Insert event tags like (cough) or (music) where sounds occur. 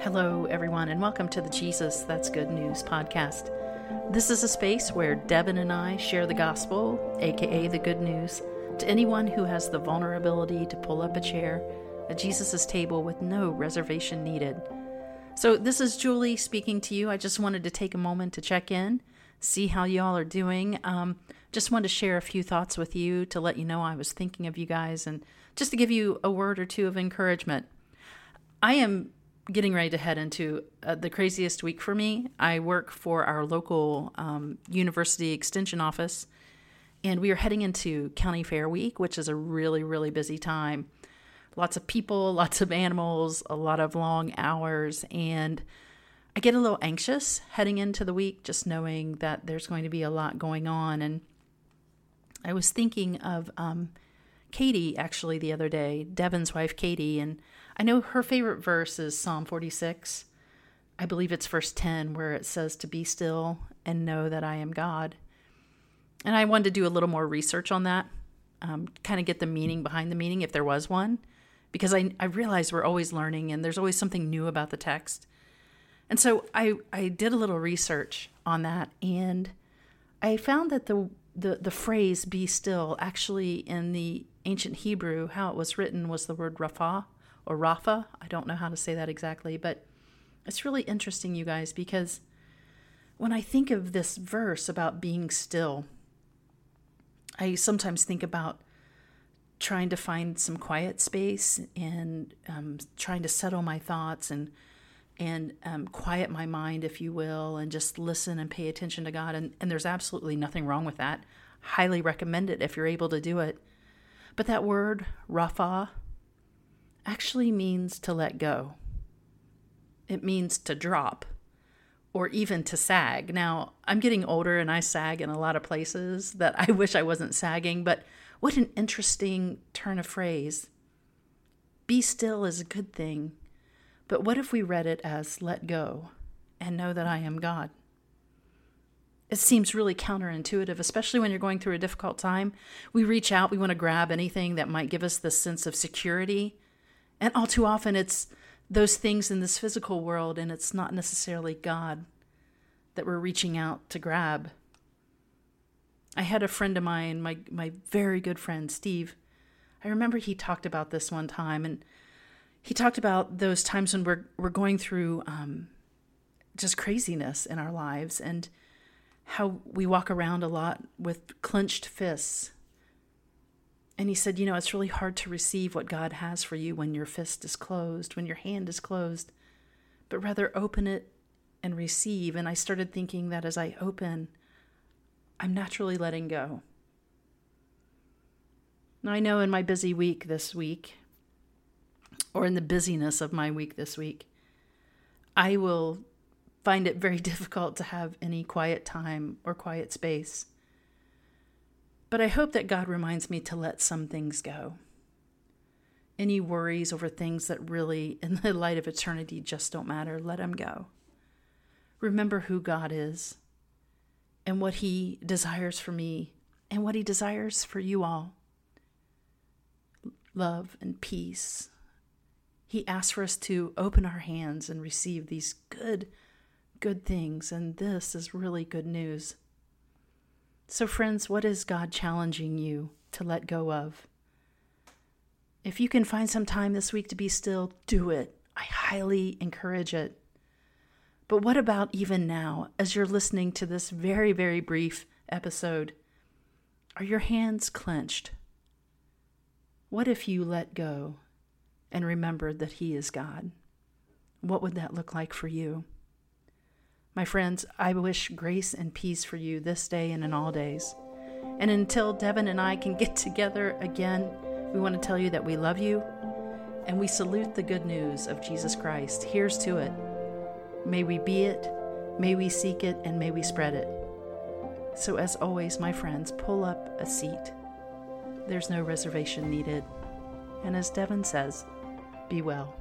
Hello, everyone, and welcome to the Jesus That's Good News podcast. This is a space where Devin and I share the gospel, aka the good news, to anyone who has the vulnerability to pull up a chair at Jesus' table with no reservation needed. So, this is Julie speaking to you. I just wanted to take a moment to check in, see how y'all are doing. Um, just wanted to share a few thoughts with you to let you know I was thinking of you guys and just to give you a word or two of encouragement. I am getting ready to head into uh, the craziest week for me. I work for our local um, university extension office, and we are heading into County Fair Week, which is a really, really busy time. Lots of people, (laughs) lots of animals, a lot of long hours, and I get a little anxious heading into the week just knowing that there's going to be a lot going on. And I was thinking of um, Katie actually the other day, Devin's wife, Katie, and I know her favorite verse is Psalm 46. I believe it's verse 10, where it says to be still and know that I am God. And I wanted to do a little more research on that, um, kind of get the meaning behind the meaning, if there was one, because I, I realize we're always learning and there's always something new about the text. And so I, I did a little research on that and I found that the, the, the phrase be still actually in the ancient Hebrew, how it was written was the word rapha, or Rafa. I don't know how to say that exactly, but it's really interesting, you guys, because when I think of this verse about being still, I sometimes think about trying to find some quiet space and um, trying to settle my thoughts and and um, quiet my mind, if you will, and just listen and pay attention to God. And, and there's absolutely nothing wrong with that. Highly recommend it if you're able to do it. But that word, Rafa, actually means to let go. It means to drop or even to sag. Now, I'm getting older and I sag in a lot of places that I wish I wasn't sagging, but what an interesting turn of phrase. Be still is a good thing, but what if we read it as let go and know that I am God? It seems really counterintuitive, especially when you're going through a difficult time. We reach out, we want to grab anything that might give us this sense of security and all too often, it's those things in this physical world, and it's not necessarily God that we're reaching out to grab. I had a friend of mine, my, my very good friend, Steve. I remember he talked about this one time, and he talked about those times when we're, we're going through um, just craziness in our lives and how we walk around a lot with clenched fists and he said, You know, it's really hard to receive what God has for you when your fist is closed, when your hand is closed, but rather open it and receive. And I started thinking that as I open, I'm naturally letting go. Now, I know in my busy week this week, or in the busyness of my week this week, I will find it very (laughs) difficult to have any quiet time or quiet space. But I hope that God reminds me to let some things go. Any worries over things that really, (laughs) in the light of eternity, just don't matter, let them go. Remember who God is and what He desires for me and what He desires for you all love and peace. He asks for us to open our hands and receive these good, good things, and this is really good news. So, friends, what is God challenging you to let go of? If you can find some time this week to be still, do it. I highly encourage it. But what about even now, as you're listening to this very, very brief episode? Are your hands clenched? What if you let go and remembered that He is God? What would that look like for you? My friends, I wish grace and peace for you this day and in all days. And until Devin and I can get (laughs) together again, we want to tell you that we love you and we salute the good news of Jesus Christ. Here's to it. May we be it, may we seek it, and may we spread it. So, as always, my friends, pull up a seat. There's no reservation needed. And as Devin says, be well.